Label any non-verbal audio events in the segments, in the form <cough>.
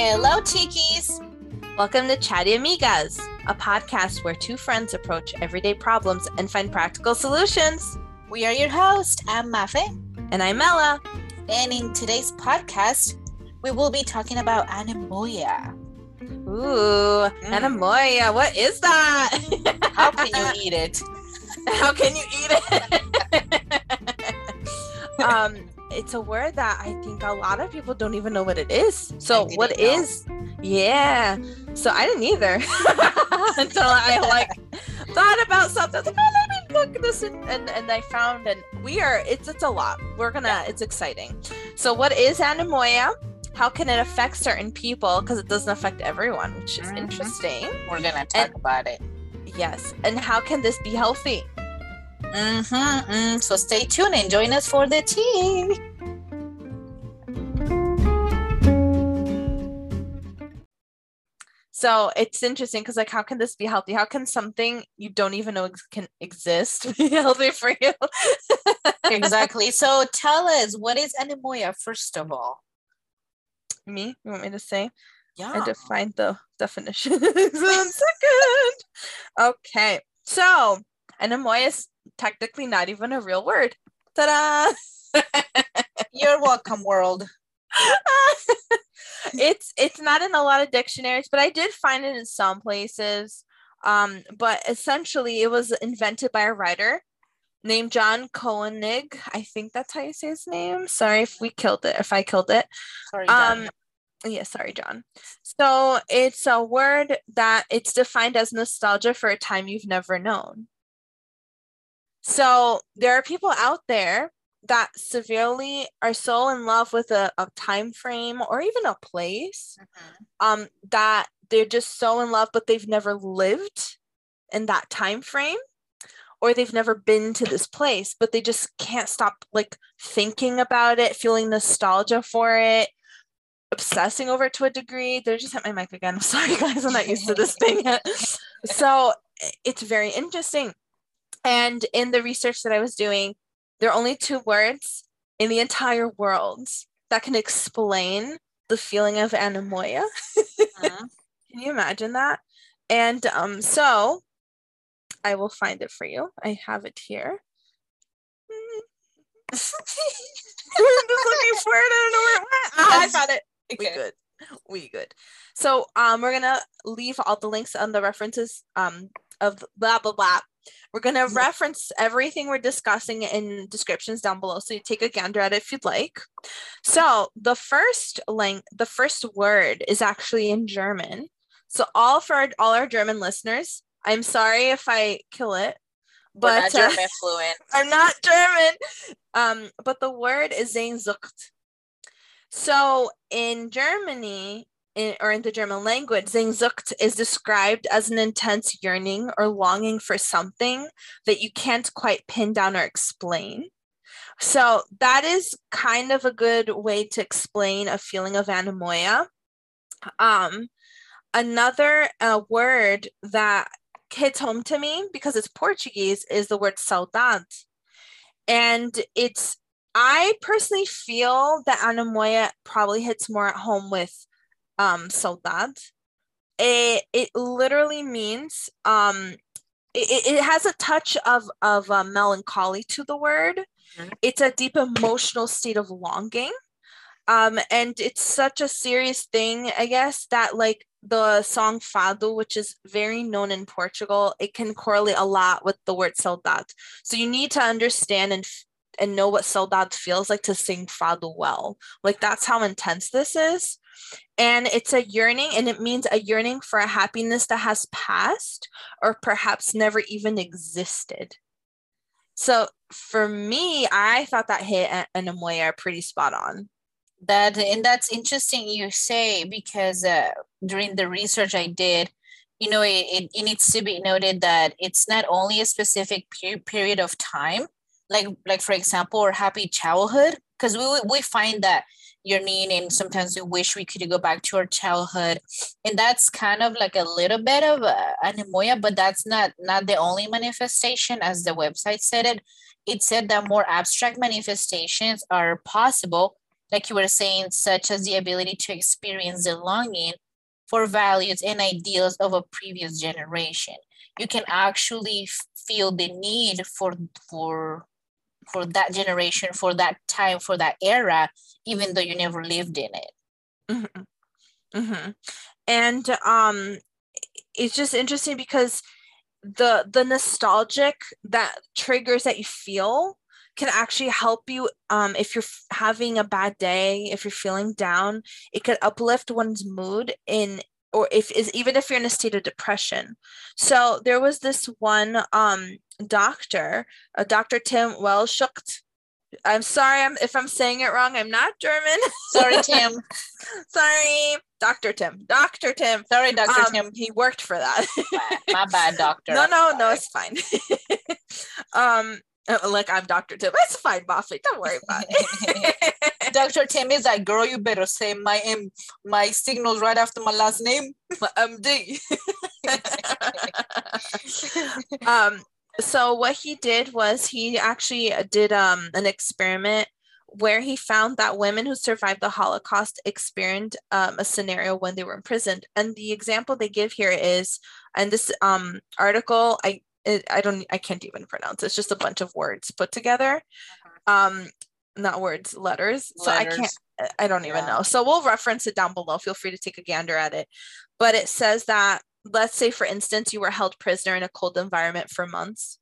Hello, Chiquis. Welcome to Chatty Amigas, a podcast where two friends approach everyday problems and find practical solutions. We are your hosts. I'm Mafe. And I'm Ella. And in today's podcast, we will be talking about anemoia. Ooh, mm. What is that? How can you <laughs> eat it? How can you eat it? <laughs> um, it's a word that I think a lot of people don't even know what it is. So what know. is? Yeah. So I didn't either <laughs> until I like thought about something. like, oh, let me look this and, and and I found and we are it's it's a lot. We're gonna yeah. it's exciting. So what is anemoia? How can it affect certain people? Because it doesn't affect everyone, which is mm-hmm. interesting. We're gonna talk and, about it. Yes. And how can this be healthy? Mm-hmm, mm. So stay tuned and join us for the tea. So it's interesting because, like, how can this be healthy? How can something you don't even know ex- can exist <laughs> be healthy for you? exactly. <laughs> So tell us, what is anemoia, first of all? Me? You want me to say? Yeah. I defined the definition. <laughs> One second. Okay. So anemoia is technically not even a real word. Ta-da! <laughs> You're welcome, world. <laughs> it's it's not in a lot of dictionaries, but I did find it in some places. Um, but essentially, it was invented by a writer named John Koenig. I think that's how you say his name. Sorry if we killed it. If I killed it. Sorry, John. Um, yeah, sorry, John. So it's a word that it's defined as nostalgia for a time you've never known. So there are people out there that severely are so in love with a, a time frame or even a place mm-hmm. um, that they're just so in love, but they've never lived in that time frame or they've never been to this place, but they just can't stop like thinking about it, feeling nostalgia for it, obsessing over it to a degree. They're just hit my mic again. <laughs> I'm sorry, guys. I'm not used to this thing yet. <laughs> so it's very interesting. And in the research that I was doing, there are only two words in the entire world that can explain the feeling of anemoia. Uh-huh. <laughs> can you imagine that? And um, so I will find it for you. I have it here. I'm just looking for it. I don't know where it went. Ah, I found it. Okay. We good. We good. So um, we're gonna leave all the links on the references um of blah blah blah we're going to reference everything we're discussing in descriptions down below. So you take a gander at it if you'd like. So the first link, the first word is actually in German. So all for our, all our German listeners, I'm sorry if I kill it, but uh, German fluent. <laughs> I'm not German. Um, but the word is Sehnsucht. So in Germany, in, or in the German language, Sehnsucht is described as an intense yearning or longing for something that you can't quite pin down or explain. So that is kind of a good way to explain a feeling of anemoia. Um, another uh, word that hits home to me because it's Portuguese is the word saudade. And it's, I personally feel that anemoia probably hits more at home with um, saudade. It, it literally means um, it, it has a touch of, of uh, melancholy to the word. Mm-hmm. It's a deep emotional state of longing. Um, and it's such a serious thing, I guess, that like the song Fado, which is very known in Portugal, it can correlate a lot with the word saudade. So you need to understand and and know what saudade feels like to sing Fado well. Like that's how intense this is and it's a yearning and it means a yearning for a happiness that has passed or perhaps never even existed. So for me i thought that hit anemoia pretty spot on. That and that's interesting you say because uh, during the research i did you know it, it, it, needs to be noted that it's not only a specific per- period of time like like for example or happy childhood because we, we find that yearning and sometimes we wish we could go back to our childhood. And that's kind of like a little bit of uh, anemoia but that's not not the only manifestation. As the website said it it said that more abstract manifestations are possible like you were saying, such as the ability to experience the longing for values and ideals of a previous generation. You can actually feel the need for for for that generation, for that time, for that era, even though you never lived in it. Mm-hmm. Mm-hmm. And um, it's just interesting because the the nostalgic that triggers that you feel can actually help you um, if you're having a bad day if you're feeling down it could uplift one's mood in or if is even if you're in a state of depression. So there was this one um, doctor a dr tim welschucht. I'm sorry I'm, if i'm saying it wrong i'm not german. <laughs> Sorry tim. Sorry dr tim dr tim. Sorry dr um, tim. he worked for that. My bad doctor. <laughs> No no no it's fine. <laughs> Um uh, <laughs> like I'm Dr. Tim. It's fine, Buffy. Don't worry about it. <laughs> Dr. Tim is like, girl, you better say my M, my signals right after my last name, my MD. <laughs> um, so what he did was he actually did um an experiment where he found that women who survived the Holocaust experienced um, a scenario when they were imprisoned. And the example they give here is, and this um, article, I it, I don't I can't even pronounce. It's just a bunch of words put together. Uh-huh. Um not words, letters. letters. So I can't I don't even yeah. know. So we'll reference it down below. Feel free to take a gander at it. But it says that let's say for instance you were held prisoner in a cold environment for months.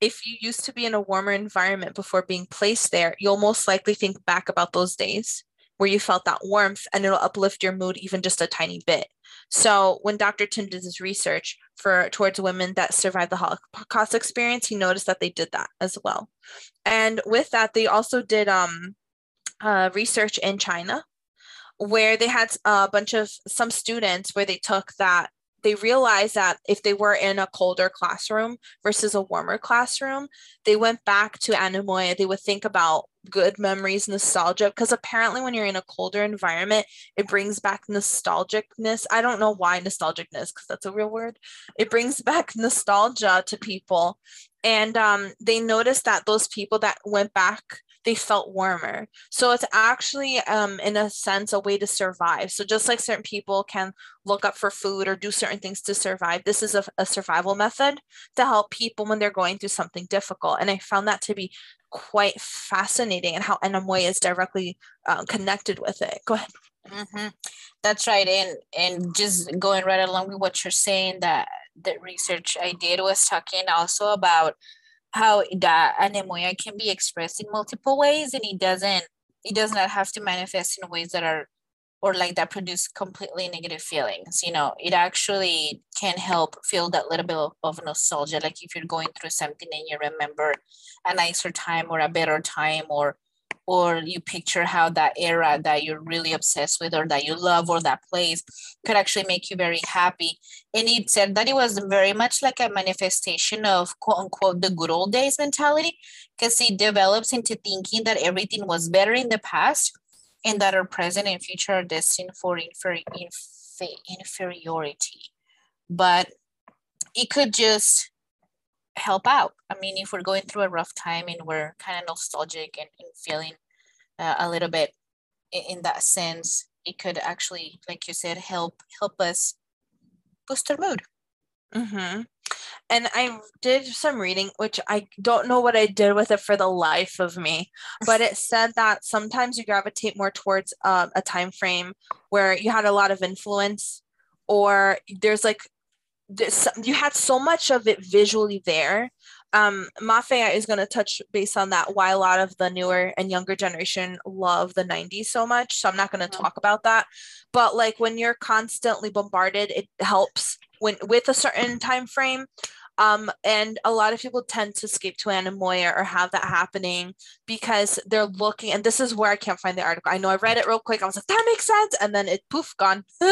If you used to be in a warmer environment before being placed there, you'll most likely think back about those days where you felt that warmth and it'll uplift your mood even just a tiny bit. So when Dr. Tim did his research for towards women that survived the Holocaust experience, he noticed that they did that as well. And with that, they also did um, uh, research in China where they had a bunch of some students where they took that they realized that if they were in a colder classroom versus a warmer classroom, they went back to Anemoia. They would think about good memories, nostalgia, because apparently when you're in a colder environment, it brings back nostalgicness. I don't know why nostalgicness, because that's a real word. It brings <laughs> back nostalgia to people. And um, they noticed that those people that went back they felt warmer. So it's actually, um, in a sense, a way to survive. So just like certain people can look up for food or do certain things to survive, this is a, a survival method to help people when they're going through something difficult. And I found that to be quite fascinating and how Anemoia is directly uh, connected with it. Go ahead. Mm-hmm. That's right. And and just going right along with what you're saying, that the research I did was talking also about how that anemoia can be expressed in multiple ways and it doesn't it does not have to manifest in ways that are or like that produce completely negative feelings you know? It actually can help feel that little bit of nostalgia like if you're going through something and you remember a nicer time or a better time or or you picture how that era that you're really obsessed with or that you love or that place could actually make you very happy. And it said that it was very much like a manifestation of quote unquote the good old days mentality because it develops into thinking that everything was better in the past and that our present and future are destined for infer- inf- inferiority. But it could just help out. I mean, if we're going through a rough time and we're kind of nostalgic and, and feeling uh, a little bit in, in, that sense, it could actually, like you said, help help us boost our mood. Mm-hmm. And I did some reading, which I don't know what I did with it for the life of me, but it <laughs> said that sometimes you gravitate more towards uh, a time frame where you had a lot of influence, or there's like this, you had so much of it visually there. Um, Mafe is going to touch base on that why a lot of the newer and younger generation love the 90s so much. So I'm not going to talk about that. But like when you're constantly bombarded, it helps when with a certain time frame. Um, and a lot of people tend to escape to Anemoia or have that happening because they're looking, and this is where I can't find the article. I know I read it real quick. I was like, that makes sense. And then it poof gone. <laughs>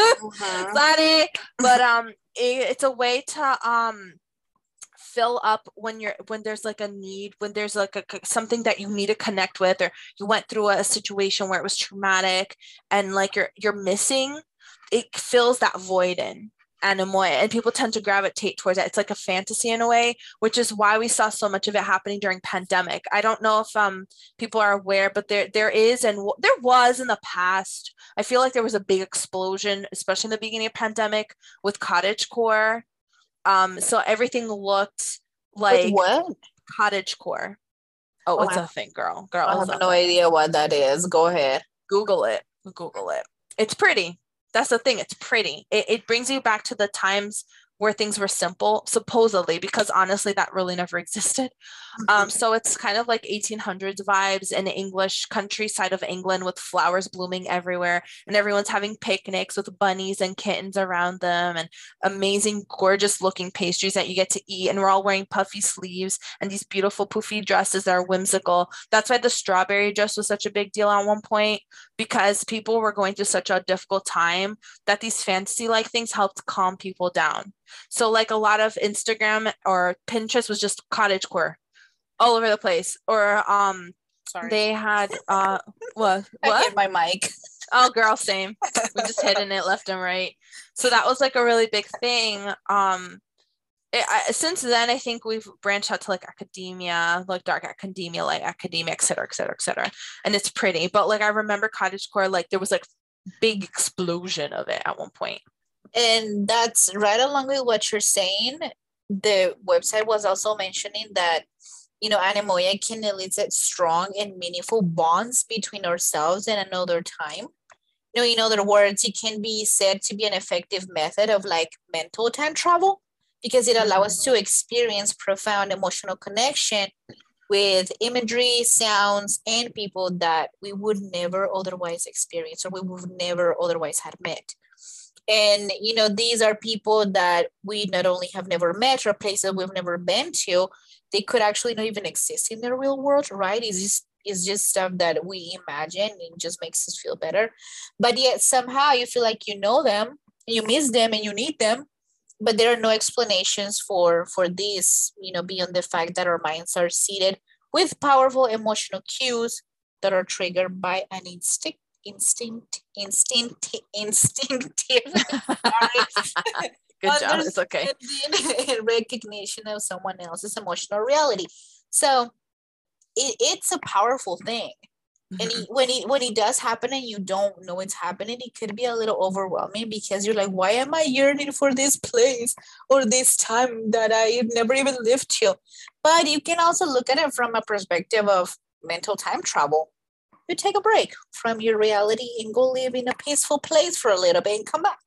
Sorry. But um it, it's a way to um fill up when you're when there's like a need when there's like a something that you need to connect with or you went through a, a situation where it was traumatic and like you're you're missing it fills that void in anemoia and people tend to gravitate towards it it's like a fantasy in a way which is why we saw so much of it happening during pandemic i don't know if um people are aware but there there is and w- there was in the past i feel like there was a big explosion especially in the beginning of pandemic with cottage core um so everything looked like With what? cottage core oh, Oh, it's I- a thing girl girl I have no thing. idea what that is. Go ahead. Google it. Google it. It's pretty. That's the thing. It's pretty. It, it brings you back to the times where things were simple, supposedly, because honestly, that really never <laughs> existed. Um, so it's kind of like 1800s vibes in English countryside of England with flowers blooming everywhere, and everyone's having picnics with bunnies and kittens around them, and amazing, gorgeous looking pastries that you get to eat. And we're all wearing puffy sleeves and these beautiful poofy dresses that are whimsical. That's why the strawberry dress was such a big deal at one point because people were going through such a difficult time that these fantasy like things helped calm people down. So like a lot of Instagram or Pinterest was just cottage core all over the place. Or um Sorry. they had uh what <laughs> I what? hit my mic. Oh girl, same. We just hitting it left and right. So that was like a really big thing. Um it, I, since then, I think we've branched out to like academia, like dark academia, like academia, et cetera, et cetera, et cetera. And it's pretty. But like I remember cottagecore, like there was like big explosion of it at one point. And that's right along with what you're saying. The website was also mentioning that, you know, anemoia can elicit strong and meaningful bonds between ourselves and another time. You know, in other words, it can be said to be an effective method of like mental time travel because it allows us to experience profound emotional connection with imagery, sounds, and people that we would never otherwise experience or we would never otherwise have met and you know these are people that we not only have never met or places we've never been to they could actually not even exist in the real world right? It's just it's just stuff that we imagine and just makes us feel better. But yet somehow you feel like you know them you miss them and you need them but there are no explanations for for this you know beyond the fact that our minds are seated with powerful emotional cues that are triggered by an instinct instinct instinct instinctive. <laughs> Good job. It's okay. recognition of someone else's emotional reality. So it, it's a powerful thing. And it, when it when it does happen and you don't know it's happening it could be a little overwhelming because you're like why am i yearning for this place or this time that i never even lived to but you can also look at it from a perspective of mental time travel you take a break from your reality and go live in a peaceful place for a little bit and come back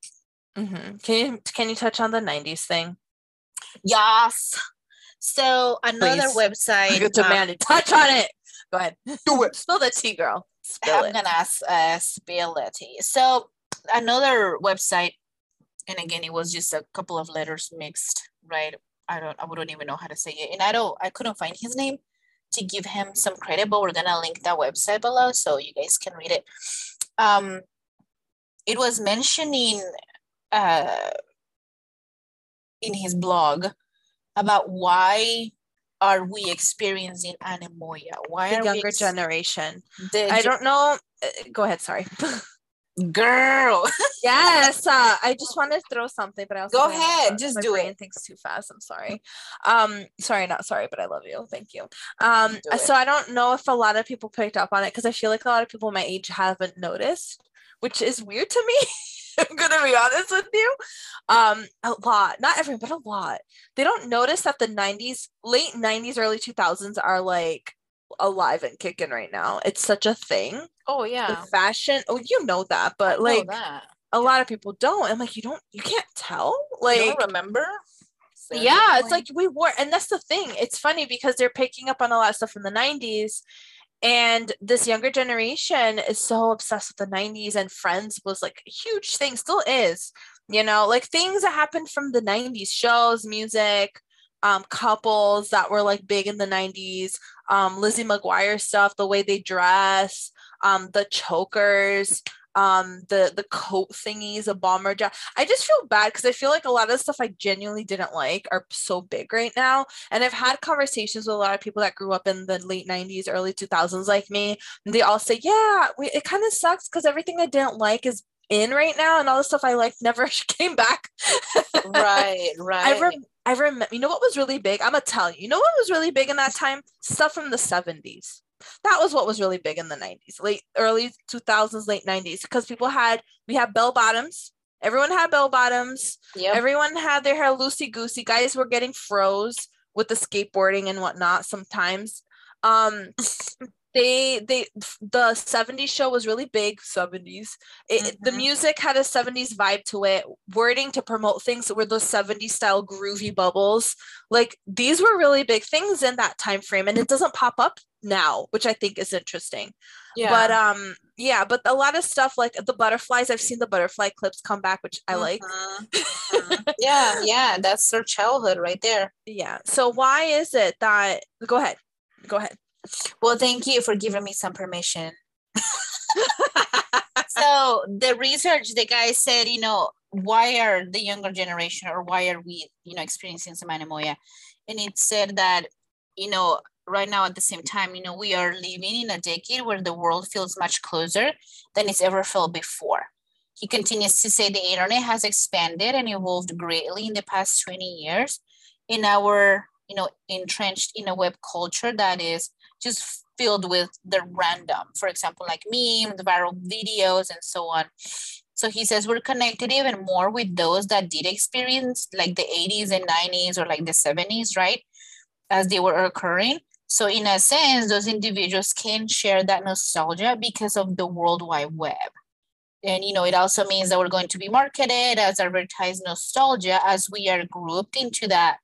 Mhm. Can you can you touch on the '90s thing? yes so another Please. website <laughs> Good um, demand. Touch on it. Go ahead. Do it. <laughs> Spill the tea, girl. Spill I'm it. gonna ask uh, spill it. So another website, and again, it was just a couple of letters mixed, right? I don't, I wouldn't even know how to say it, and I don't, I couldn't find his name to give him some credit, but we're gonna link that website below so you guys can read it. Um, it was mentioning, uh, in his blog about why are we experiencing anemoia? Why The are we younger ex- generation. the I don't know. uh, Go ahead. Sorry. <laughs> girl yes. Uh, <laughs> I just want to throw something, but I also Go ahead, just my do brain it. thinks too fast. I'm sorry. Um, sorry, not sorry, but I love you. Thank you. Um, so I don't know if a lot of people picked up on it because I feel like a lot of people my age haven't noticed, which is weird to me. <laughs> I'm gonna be honest with you. Um, a lot, not everyone, but a lot. They don't notice that the 90s, late 90s, early 2000s are like alive and kicking right now. It's such a thing. oh The yeah fashion, oh, you know that, but like that. a lot of people don't. I'm like, you don't, you can't tell. Like, you don't remember yeah, it's like we wore, and that's the thing. It's funny because they're picking up on a lot of stuff from the 90s. And this younger generation is so obsessed with the 90s, and Friends was like a huge thing, still is, you know, like things that happened from the 90s, shows, music, um, couples that were like big in the 90s, um, Lizzie McGuire stuff, the way they dress, um, the chokers, um the the coat thingies a bomber jacket i just feel bad because i feel like a lot of the stuff i genuinely didn't like are so big right now. And i've had conversations with a lot of people that grew up in the late 90s early 2000s like me and they all say yeah we, it kind of sucks because everything i didn't like is in right now, and all the stuff I liked never <laughs> came back. right, <laughs> right. I rem- I remember. You know what was really big? I'm gonna tell you. You know what was really big in that time? Stuff from the 70s. That was what was really big in the 90s, late early 2000s, late 90s, because people had we had bell bottoms. Everyone had bell bottoms. Yep. Everyone had their hair loosey goosey. Guys were getting froze with the skateboarding and whatnot sometimes. Um, they they the 70s show was really big 70s it, the Mhm. music had a 70s vibe to it wording to promote things that were those 70s style groovy bubbles like these were really big things in that time frame and it doesn't pop up now which i think is interesting yeah. but um yeah but a lot of stuff like the butterflies i've seen the butterfly clips come back which i like Mhm, mhm. <laughs> yeah, yeah, that's their childhood right there. yeah so why is it that go ahead go ahead Well, thank you for giving me some permission. <laughs> <laughs> so the research, the guy said, you know, why are the younger generation or why are we, you know, experiencing some anemoia? And it said that, you know, right now at the same time, you know, we are living in a decade where the world feels much closer than it's ever felt before. He continues to say the internet has expanded and evolved greatly in the past 20 years. In our, you know, entrenched in a web culture that is just filled with the random, for example, like memes, viral videos, and so on. So he says we're connected even more with those that did experience like the 80s and 90s or like the 70s, right? As they were occurring. So, in a sense, those individuals can share that nostalgia because of the World Wide Web. And, you know, it also means that we're going to be marketed as advertised nostalgia as we are grouped into that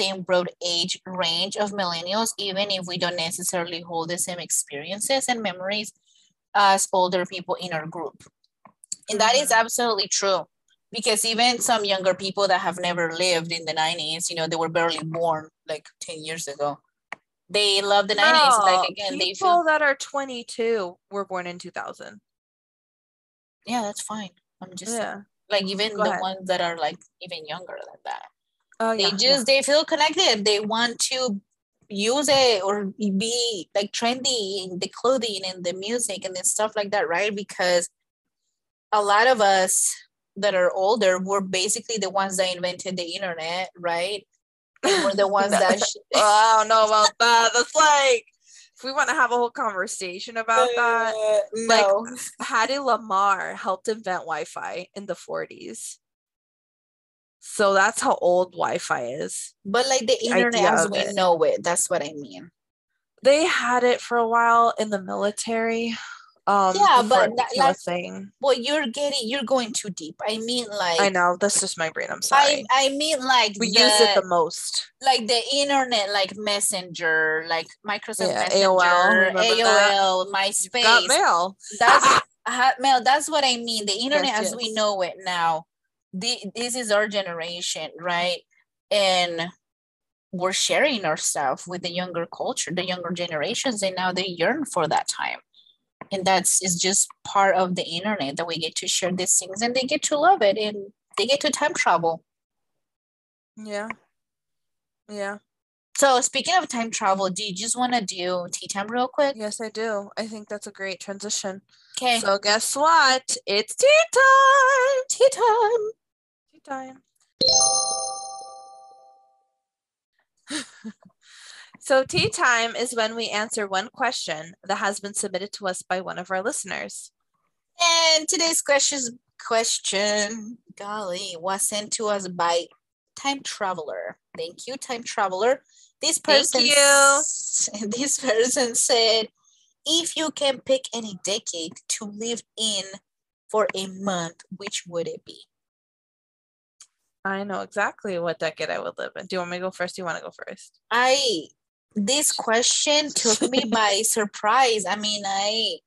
same broad age range of millennials, even if we don't necessarily hold the same experiences and memories as older people in our group. And that is Mhm. absolutely true because even some younger people that have never lived in the 90s, you know, they were barely born like 10 years ago. They love the 90s. No, Like, again, they people feel, that are 22 were born in 2000 yeah, that's fine. I'm just yeah like, even Go the ahead. ones that are like even younger than that. Oh they yeah just they feel connected they want to use it or be like trendy in the clothing and the music and the stuff like that right because a lot of us that are older were basically the ones that invented the internet right and we're the ones that <laughs> sh- I don't know about <laughs> that. That's like if we want to have a whole conversation about that. Uh, Like- no Hedy Lamarr helped invent Wi-Fi in the 40s. So that's how old Wi-Fi is. but like the internet as we it. know it that's what i mean They had it for a while in the military. Um, Yeah, but that- like- thing. well you're getting you're going too deep i mean like I know that's just my brain. I'm sorry. I, I mean like we the, use it the most. like the internet, like Messenger, like Microsoft Yeah, Messenger, AOL, that? AOL, MySpace. mail. That's <laughs> Hotmail. That's what I mean. The internet Yes, as we know it now. The, this is our generation, right? And we're sharing our stuff with the younger culture, the younger generations, and now they yearn for that time. And that's is just part of the internet that we get to share these things and they get to love it and they get to time travel. Yeah. Yeah. So speaking of time travel, do you just want to do tea time real quick? Yes, I do. I think that's a great transition. Okay. So guess what? It's tea time. tea time. Tea time. <laughs> so tea time is when we answer one question that has been submitted to us by one of our listeners. And today's question question, golly, was sent to us by Time Traveler. Thank you, Time Traveler. This Thank person you. <laughs> this person said, if you can pick any decade to live in for a month, which would it be? I know exactly what decade I would live in. Do you want me to go first? Do you want to go first? I this question took me <laughs> by surprise. I mean, I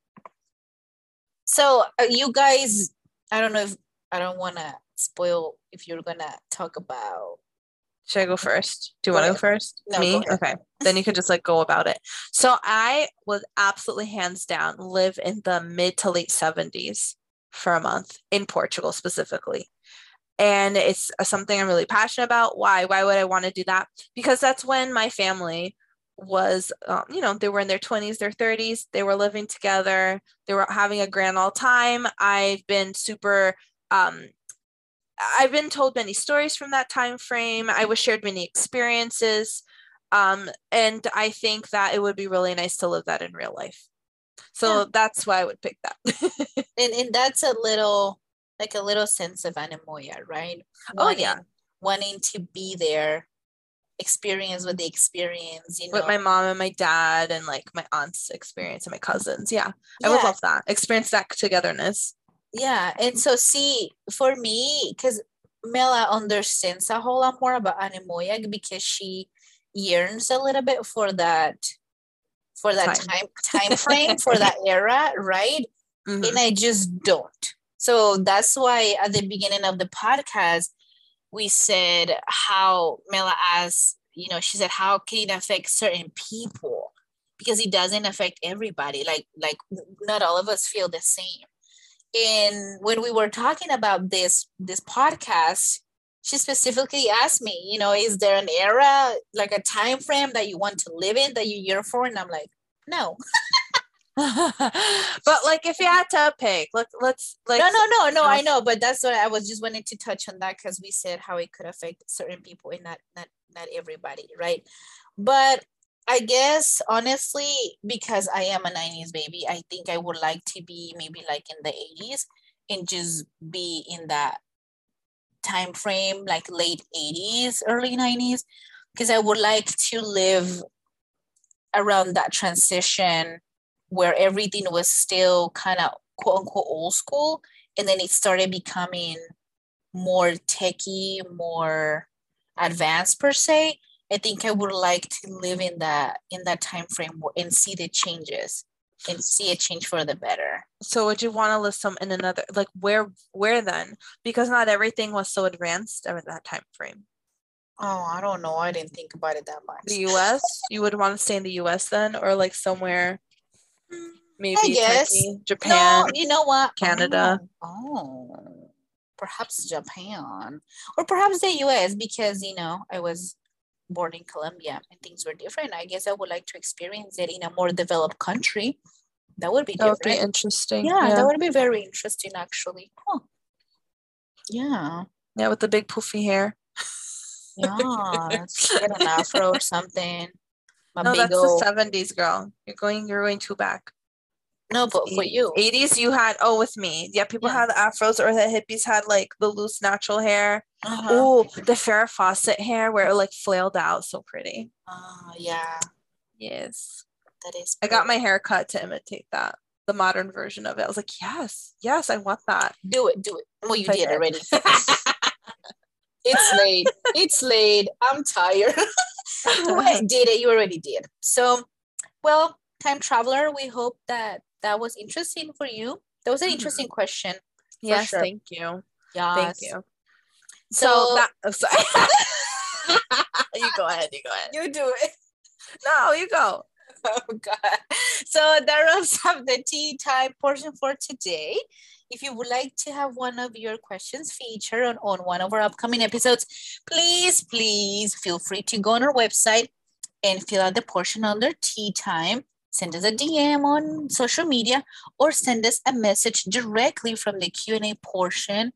so uh, you guys, I don't know if I don't want to spoil if you're gonna talk about. Should I go first? Do you want to go first? No, Me? go. Okay. Then you could just like go about it. So I would absolutely hands down live in the mid to late 70s for a month in Portugal specifically. And it's something I'm really passionate about. Why? Why would I want to do that? Because that's when my family was, um, you know, they were in their 20s, their 30s, they were living together, they were having a grand old time. I've been super, um, I've been told many stories from that time frame. I was shared many experiences. Um, and I think that it would be really nice to live that in real life. So yeah. that's why I would pick that. <laughs> and, and that's a little, like a little sense of anemoia, right? Wanting, oh, yeah. Wanting to be there experience what they experience, you know with my mom and my dad and like my aunt's experience and my cousins yeah, yeah. i would love that experience that togetherness yeah and so see for me because mela understands a whole lot more about anemoia because she yearns a little bit for that for that time time, time frame for <laughs> that era right mm-hmm. and i just don't so that's why at the beginning of the podcast we said how Mela asked, you know, she said, how can it affect certain people? Because it doesn't affect everybody. Like, like not all of us feel the same. And when we were talking about this this podcast, she specifically asked me, you know, is there an era, like a time frame that you want to live in that you yearn for? And I'm like, no. <laughs> but if you had to pick let, let's like no no no no i know but that's what i was just wanting to touch on that because we said how it could affect certain people and not not not everybody right? But i guess honestly because i am a 90s baby i think i would like to be maybe like in the 80s and just be in that time frame like late 80s early 90s because i would like to live around that transition where everything was still kind of quote unquote old school and then it started becoming more techy more advanced per se i think i would like to live in that in that time frame and see the changes and see a change for the better. So would you want to list some in another like where where then? Because not everything was so advanced at that time frame. Oh i don't know. I didn't think about it that much. The us you would want to stay in the us then or like somewhere Maybe I guess. Turkey, Japan. No, you know what? Canada. Oh, oh, perhaps Japan or perhaps the US because, you know, I was born in Colombia and things were different. I guess I would like to experience it in a more developed country. That would be different. That would be interesting. Yeah, yeah, that would be very interesting actually. Huh. Yeah. Yeah, with the big poofy hair. yeah, <laughs> get an afro or something. No, that's old... the seventies, girl. You're going. You're going too back. No, but for you, eighties, you had oh, with me, yeah, people yeah. had the afros, or the hippies had like the loose natural hair. Uh-huh. Oh, the Farrah Fawcett hair where it like flailed out, so pretty. Oh yeah. Yes. That is. Pretty. I got my hair cut to imitate that, the modern version of it. I was like, yes, yes, I want that. Do it, do it. Well, you did already. <laughs> <laughs> it's late. It's late. I'm tired. <laughs> I <laughs> did it. You already did. So, well, time traveler, we hope that that was interesting for you. That was an mm-hmm. interesting question. Yes, sure. thank you. Yeah, thank you. So, so that, oh, sorry. <laughs> you go ahead. You go ahead. You do it. No, you go. Oh God. So that wraps up the tea time portion for today. If you would like to have one of your questions featured on, on one of our upcoming episodes, please, please feel free to go on our website and fill out the portion under tea time. Send us a DM on social media or send us a message directly from the Q&A portion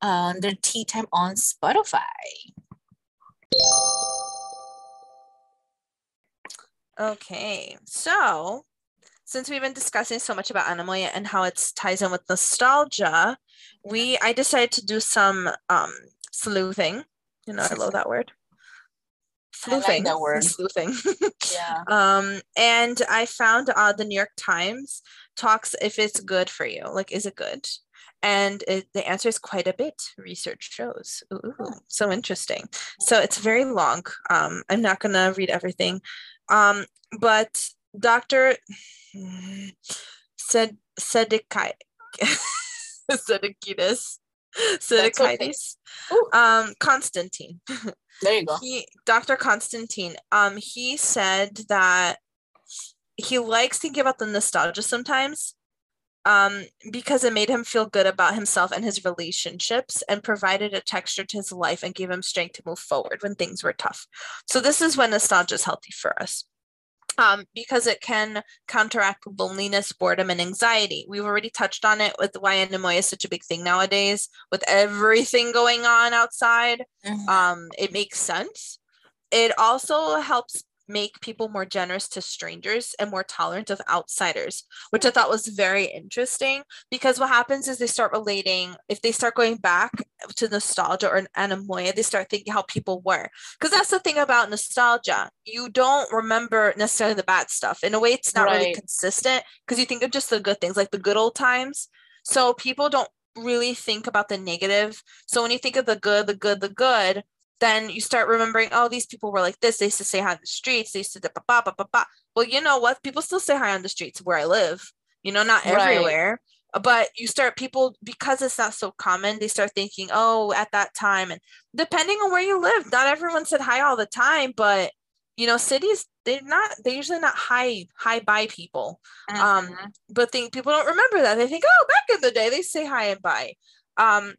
under tea time on Spotify. Okay, so since we've been discussing so much about anemoia and how it ties in with nostalgia, we I decided to do some um, sleuthing. You know, I love that word. Sleuthing. Like that word. <laughs> Sleuthing. yeah. <laughs> Um, and I found uh, the New York Times talks if it's good for you. Like, is it good? And it, the answer is quite a bit. Research shows. Ooh, so interesting. So it's very long. Um, I'm not gonna read everything. Um, but Dr. Sed Sedekai Sedekitis <laughs> Sedekitis okay. um Constantine. There you go. He Dr. Constantine um he said that he likes thinking about the nostalgia sometimes um, because it made him feel good about himself and his relationships and provided a texture to his life and gave him strength to move forward when things were tough. So, this is when nostalgia is healthy for us. Um, because it can counteract loneliness, boredom, and anxiety. We've already touched on it with why anemoia is such a big thing nowadays with everything going on outside. Mm-hmm. Um, it makes sense. It also helps make people more generous to strangers and more tolerant of outsiders, which I thought was very interesting because what happens is they start relating, if they start going back to nostalgia or anemoia, they start thinking how people were. Because that's the thing about nostalgia. You don't remember necessarily the bad stuff. In a way, it's not right. really consistent because you think of just the good things, like the good old times. So people don't really think about the negative. So when you think of the good, the good, the good, then you start remembering, oh, these people were like this. They used to say hi on the streets. They used to, ba, ba, ba, ba. ba. well, you know what? People still say hi on the streets where I live, you know, not everywhere. Right. But you start people because it's not so common, they start thinking, oh, at that time. And depending on where you live, not everyone said hi all the time, but you know, cities, they're not, they're usually not high, high by people. Um, mm-hmm. Um, but think people don't remember that. They think, oh, back in the day, they say hi and bye. Um,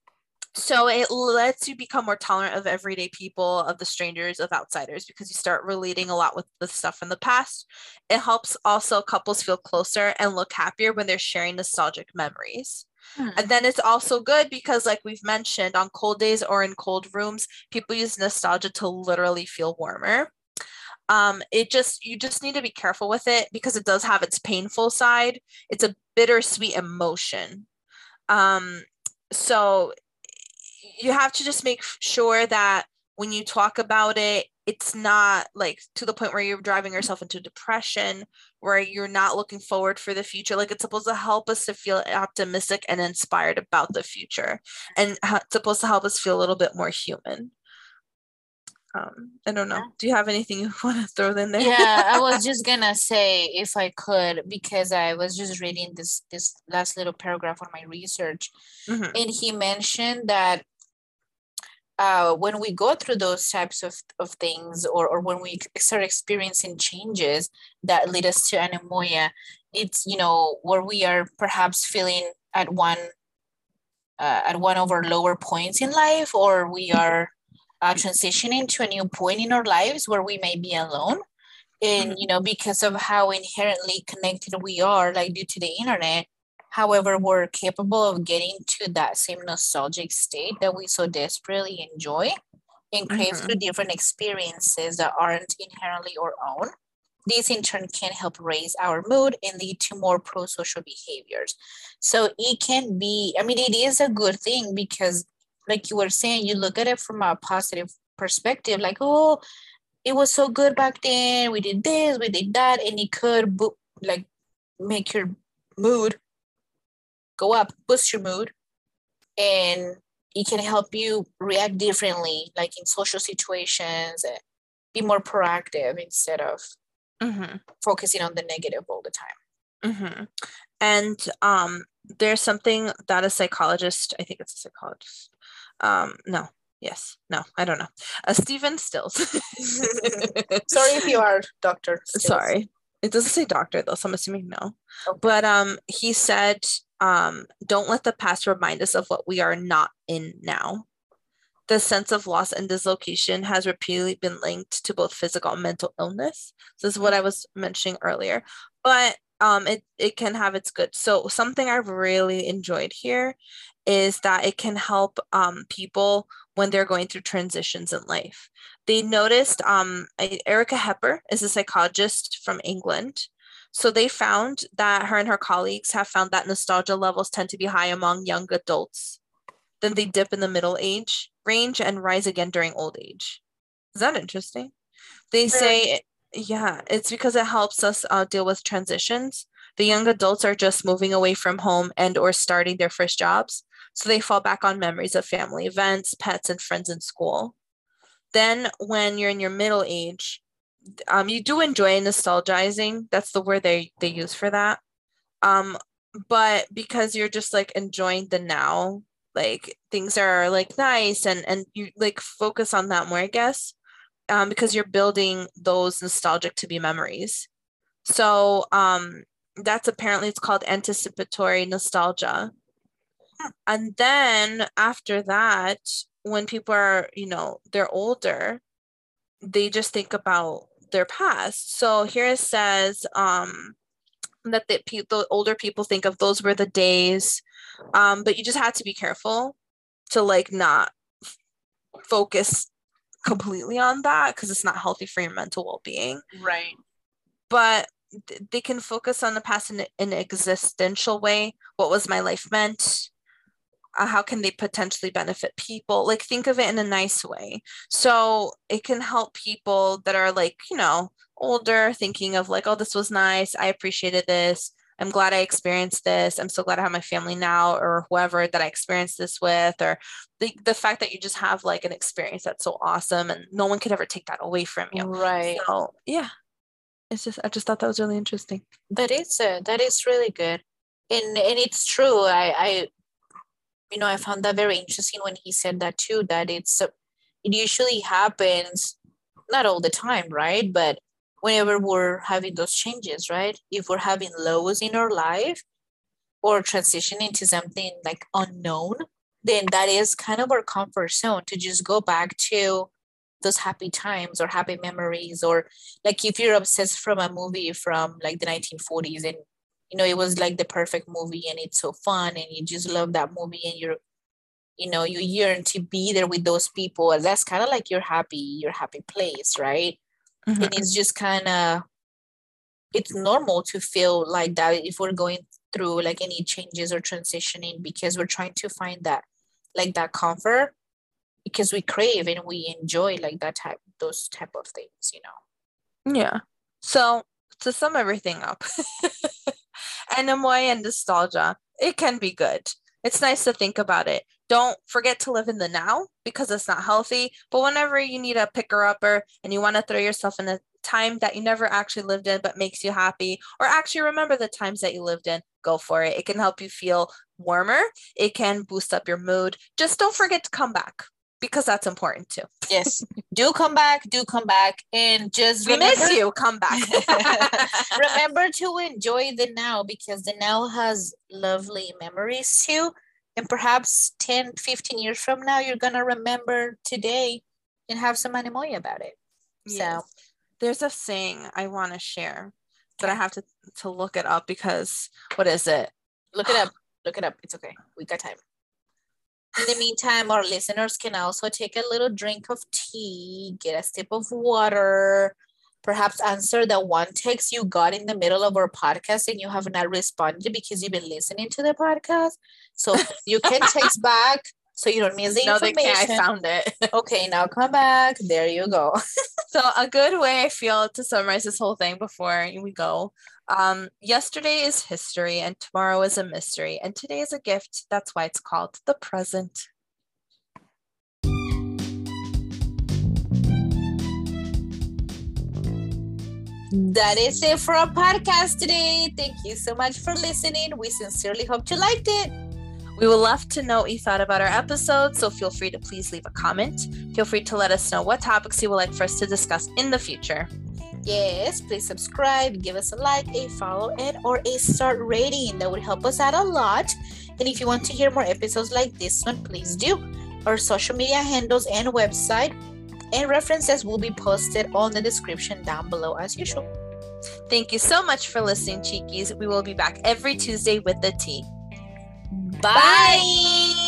so it lets you become more tolerant of everyday people of the strangers of outsiders because you start relating a lot with the stuff from the past. It helps also couples feel closer and look happier when they're sharing nostalgic memories. Hmm. and then it's also good because like we've mentioned on cold days or in cold rooms people use nostalgia to literally feel warmer. Um, it just you just need to be careful with it because it does have its painful side. It's a bittersweet emotion. Um, so you have to just make sure that when you talk about it, it's not like to the point where you're driving yourself into depression, where you're not looking forward for the future. Like it's supposed to help us to feel optimistic and inspired about the future, and it's supposed to help us feel a little bit more human. Um, I don't know. Do you have anything you <laughs> want to throw in there? yeah, I was <laughs> just gonna say if I could, because I was just reading this this last little paragraph on my research, mm-hmm. and he mentioned that uh, when we go through those types of, of things or, or when we start experiencing changes that lead us to anemoia, it's, you know, where we are perhaps feeling at one uh, at one of our lower points in life or we are uh, transitioning to a new point in our lives where we may be alone and mm-hmm. you know because of how inherently connected we are like due to the internet However, we're capable of getting to that same nostalgic state that we so desperately enjoy and crave mm-hmm. through different experiences that aren't inherently our own. These in turn can help raise our mood and lead to more pro social behaviors. So it can be, I mean, it is a good thing because, like you were saying, you look at it from a positive perspective, like, oh, it was so good back then. We did this, we did that, and it could bo- like make your mood go up, boost your mood, and it can help you react differently, like in social situations, and be more proactive instead of mm-hmm. focusing on the negative all the time. Mm-hmm. And um, there's something that a psychologist, I think it's a psychologist, um, no, yes, no, I don't know, uh, Stephen Stills. <laughs> <laughs> Sorry if you are Doctor. Sorry, it doesn't say doctor though, so I'm assuming no. Okay. But um, he said um, don't let the past remind us of what we are not in now. The sense of loss and dislocation has repeatedly been linked to both physical and mental illness. So this is what I was mentioning earlier. But um, it, it can have its good. So something I've really enjoyed here is that it can help um, people when they're going through transitions in life. They noticed um, Erica Hepper is a psychologist from England so they found that her and her colleagues have found that nostalgia levels tend to be high among young adults. Then they dip in the middle age range and rise again during old age. Is that interesting? They say, yeah, it's because it helps us uh, deal with transitions. The young adults are just moving away from home and or starting their first jobs. So they fall back on memories of family events, pets, and friends in school. Then when you're in your middle age, um, you do enjoy nostalgizing. That's the word they they use for that. Um, but because you're just like enjoying the now, like things are like nice and and you like focus on that more, I guess. Um, because you're building those nostalgic to be memories. So um, that's apparently it's called anticipatory nostalgia. And then after that, when people are, you know, they're older, they just think about their past. So here it says um, that the, pe- the older people think of those were the days, um, but you just had to be careful to like not focus completely on that because it's not healthy for your mental well-being. Right. But th- they can focus on the past in an existential way. What was my life meant? Uh, how can they potentially benefit people? Like, think of it in a nice way. So, it can help people that are like, you know, older, thinking of like, oh, this was nice. I appreciated this. I'm glad I experienced this. I'm so glad I have my family now, or whoever that I experienced this with, or the, the fact that you just have like an experience that's so awesome and no one could ever take that away from you. Right. So, yeah. It's just, I just thought that was really interesting. That is uh, that is really good, and and it's true. I I, you know, I found that very interesting when he said that too. That it's uh, it usually happens, not all the time, right? But whenever we're having those changes, right? If we're having lows in our life or transitioning to something like unknown, then that is kind of our comfort zone to just go back to those happy times or happy memories or like if you're obsessed from a movie from like the 1940s and you know it was like the perfect movie and it's so fun and you just love that movie and you're you know you yearn to be there with those people that's kind of like your happy your happy place right mm-hmm. and it's just kind of it's normal to feel like that if we're going through like any changes or transitioning because we're trying to find that like that comfort because we crave and we enjoy like that type those type of things you know? Yeah. So to sum everything up <laughs> anemoia and nostalgia it can be good. It's nice to think about it don't forget to live in the now because it's not healthy but whenever you need a picker upper and you want to throw yourself in a time that you never actually lived in but makes you happy or actually remember the times that you lived in go for it it can help you feel warmer it can boost up your mood just don't forget to come back because that's important too. Yes. do come back, do come back. And just we remember, miss you, come back. <laughs> <laughs> remember to enjoy the now because the now has lovely memories too. And perhaps 10, 15 years from now, you're going to remember today and have some anemoia about it. Yes. So there's a thing I want to share, but I have to, to look it up because what is it? Look it up. <sighs> Look it up. It's okay. We got time. In the meantime, our listeners can also take a little drink of tea, get a sip of water, perhaps answer the one text you got in the middle of our podcast and you have not responded because you've been listening to the podcast. So <laughs> you can text back so you don't miss the no, information. I found it. <laughs> okay, now come back. There you go. <laughs> so a good way I feel to summarize this whole thing before we go um, yesterday is history and tomorrow is a mystery, and today is a gift. That's why it's called the present. That is it for our podcast today. Thank you so much for listening. We sincerely hope you liked it. We would love to know what you thought about our episode, so feel free to please leave a comment. Feel free to let us know what topics you would like for us to discuss in the future. Yes, please subscribe, give us a like, a follow, and or a start rating. That would help us out a lot. And if you want to hear more episodes like this one, please do. Our social media handles and website and references will be posted on the description down below as usual. Thank you so much for listening, Chiquis. We will be back every Tuesday with the tea. Bye. Bye.